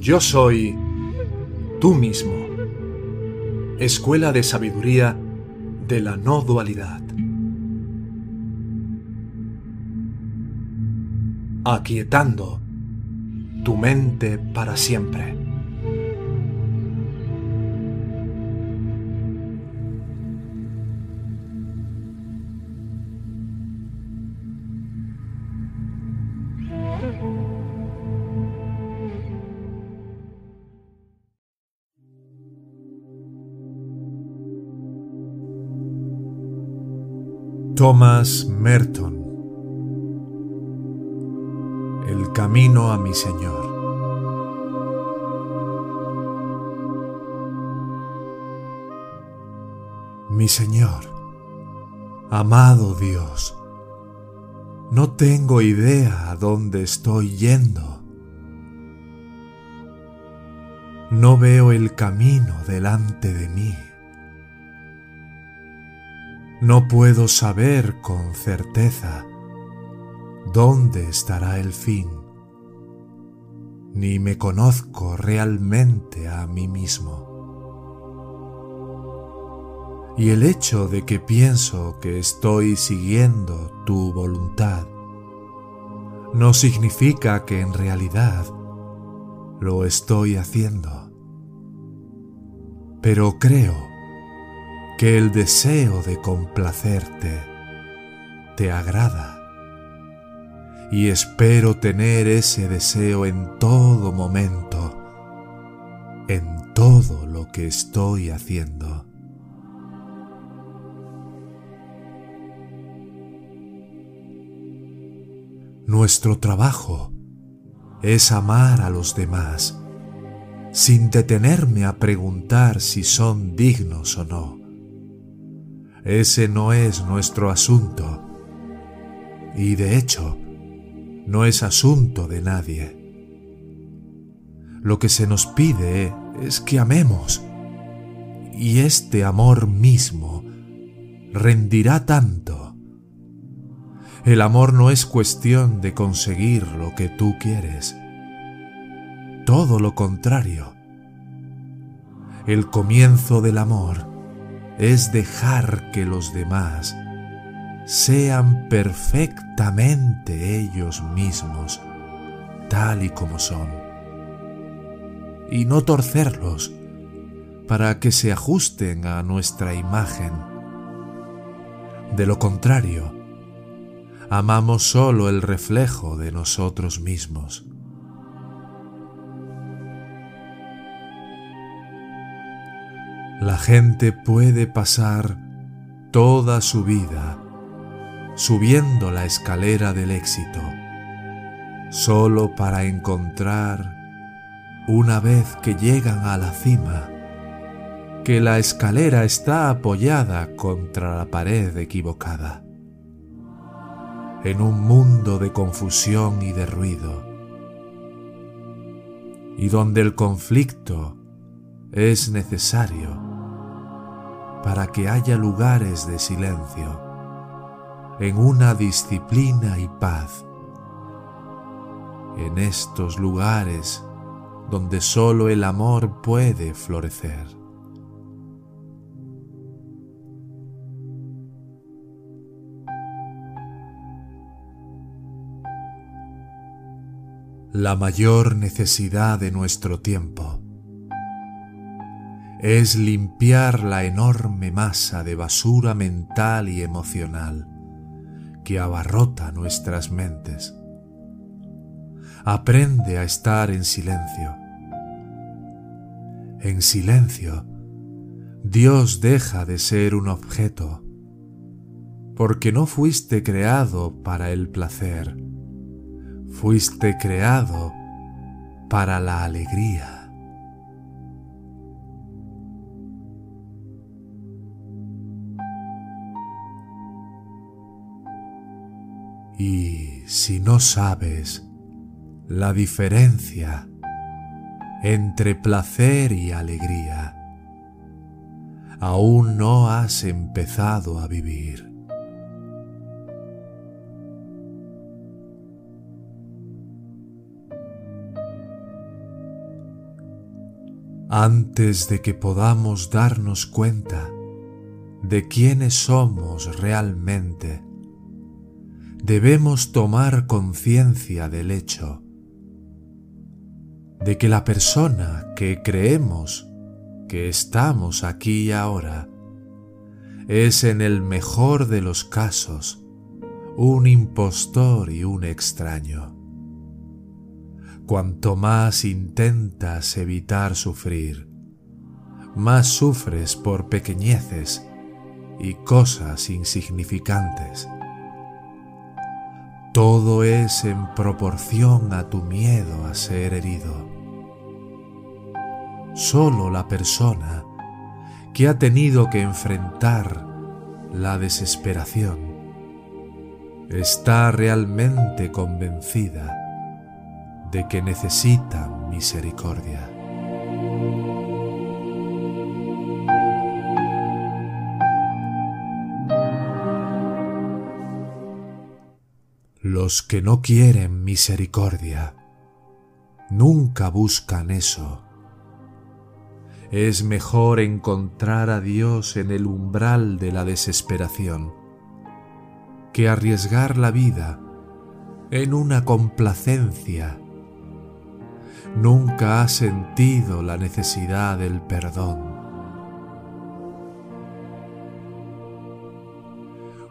Yo soy tú mismo, escuela de sabiduría de la no dualidad. Aquietando tu mente para siempre. Thomas Merton El camino a mi Señor Mi Señor, amado Dios, no tengo idea a dónde estoy yendo. No veo el camino delante de mí. No puedo saber con certeza dónde estará el fin, ni me conozco realmente a mí mismo. Y el hecho de que pienso que estoy siguiendo tu voluntad no significa que en realidad lo estoy haciendo. Pero creo que el deseo de complacerte te agrada y espero tener ese deseo en todo momento, en todo lo que estoy haciendo. Nuestro trabajo es amar a los demás sin detenerme a preguntar si son dignos o no. Ese no es nuestro asunto. Y de hecho, no es asunto de nadie. Lo que se nos pide es que amemos. Y este amor mismo rendirá tanto. El amor no es cuestión de conseguir lo que tú quieres. Todo lo contrario. El comienzo del amor es dejar que los demás sean perfectamente ellos mismos, tal y como son, y no torcerlos para que se ajusten a nuestra imagen. De lo contrario, amamos solo el reflejo de nosotros mismos. La gente puede pasar toda su vida subiendo la escalera del éxito, solo para encontrar, una vez que llegan a la cima, que la escalera está apoyada contra la pared equivocada. En un mundo de confusión y de ruido, y donde el conflicto es necesario para que haya lugares de silencio, en una disciplina y paz. En estos lugares donde solo el amor puede florecer. La mayor necesidad de nuestro tiempo es limpiar la enorme masa de basura mental y emocional que abarrota nuestras mentes. Aprende a estar en silencio. En silencio, Dios deja de ser un objeto, porque no fuiste creado para el placer, fuiste creado para la alegría. Y si no sabes la diferencia entre placer y alegría, aún no has empezado a vivir. Antes de que podamos darnos cuenta de quiénes somos realmente, debemos tomar conciencia del hecho de que la persona que creemos que estamos aquí y ahora es en el mejor de los casos un impostor y un extraño. Cuanto más intentas evitar sufrir, más sufres por pequeñeces y cosas insignificantes. Todo es en proporción a tu miedo a ser herido. Solo la persona que ha tenido que enfrentar la desesperación está realmente convencida de que necesita misericordia. Los que no quieren misericordia nunca buscan eso. Es mejor encontrar a Dios en el umbral de la desesperación que arriesgar la vida en una complacencia nunca ha sentido la necesidad del perdón.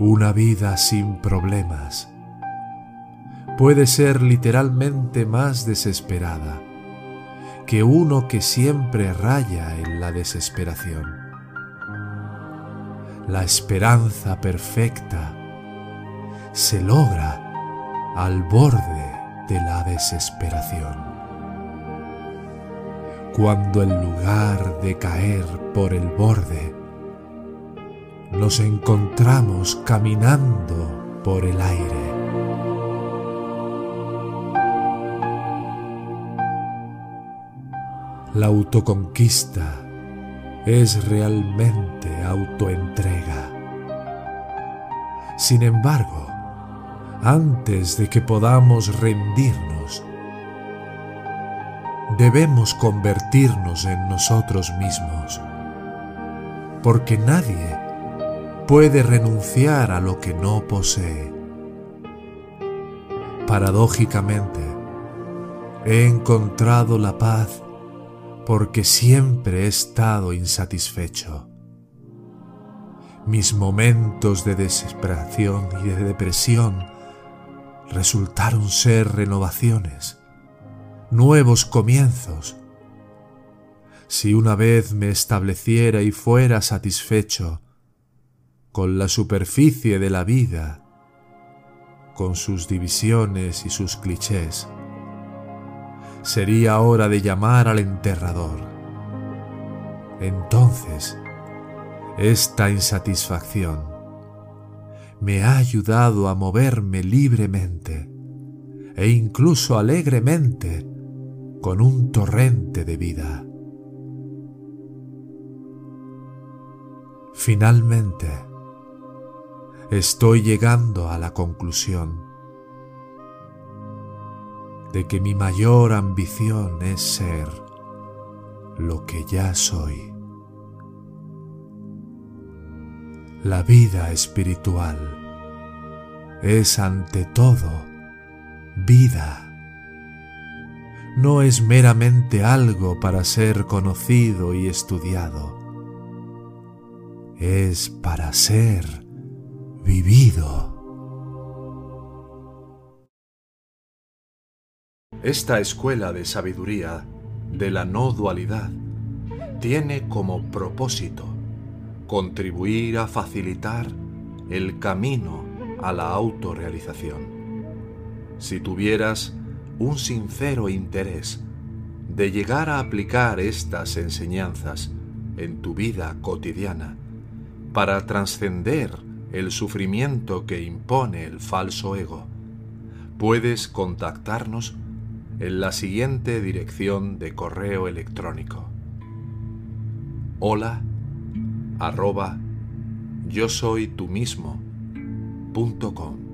Una vida sin problemas puede ser literalmente más desesperada que uno que siempre raya en la desesperación. La esperanza perfecta se logra al borde de la desesperación cuando en lugar de caer por el borde, nos encontramos caminando por el aire. La autoconquista es realmente autoentrega. Sin embargo, antes de que podamos rendirnos, debemos convertirnos en nosotros mismos, porque nadie puede renunciar a lo que no posee. Paradójicamente, he encontrado la paz porque siempre he estado insatisfecho. Mis momentos de desesperación y de depresión resultaron ser renovaciones nuevos comienzos. Si una vez me estableciera y fuera satisfecho con la superficie de la vida, con sus divisiones y sus clichés, sería hora de llamar al enterrador. Entonces, esta insatisfacción me ha ayudado a moverme libremente e incluso alegremente con un torrente de vida. Finalmente, estoy llegando a la conclusión de que mi mayor ambición es ser lo que ya soy. La vida espiritual es ante todo vida no es meramente algo para ser conocido y estudiado, es para ser vivido. Esta escuela de sabiduría de la no dualidad tiene como propósito contribuir a facilitar el camino a la autorrealización. Si tuvieras un sincero interés de llegar a aplicar estas enseñanzas en tu vida cotidiana para trascender el sufrimiento que impone el falso ego, puedes contactarnos en la siguiente dirección de correo electrónico. Hola arroba yo soy tú mismo punto com.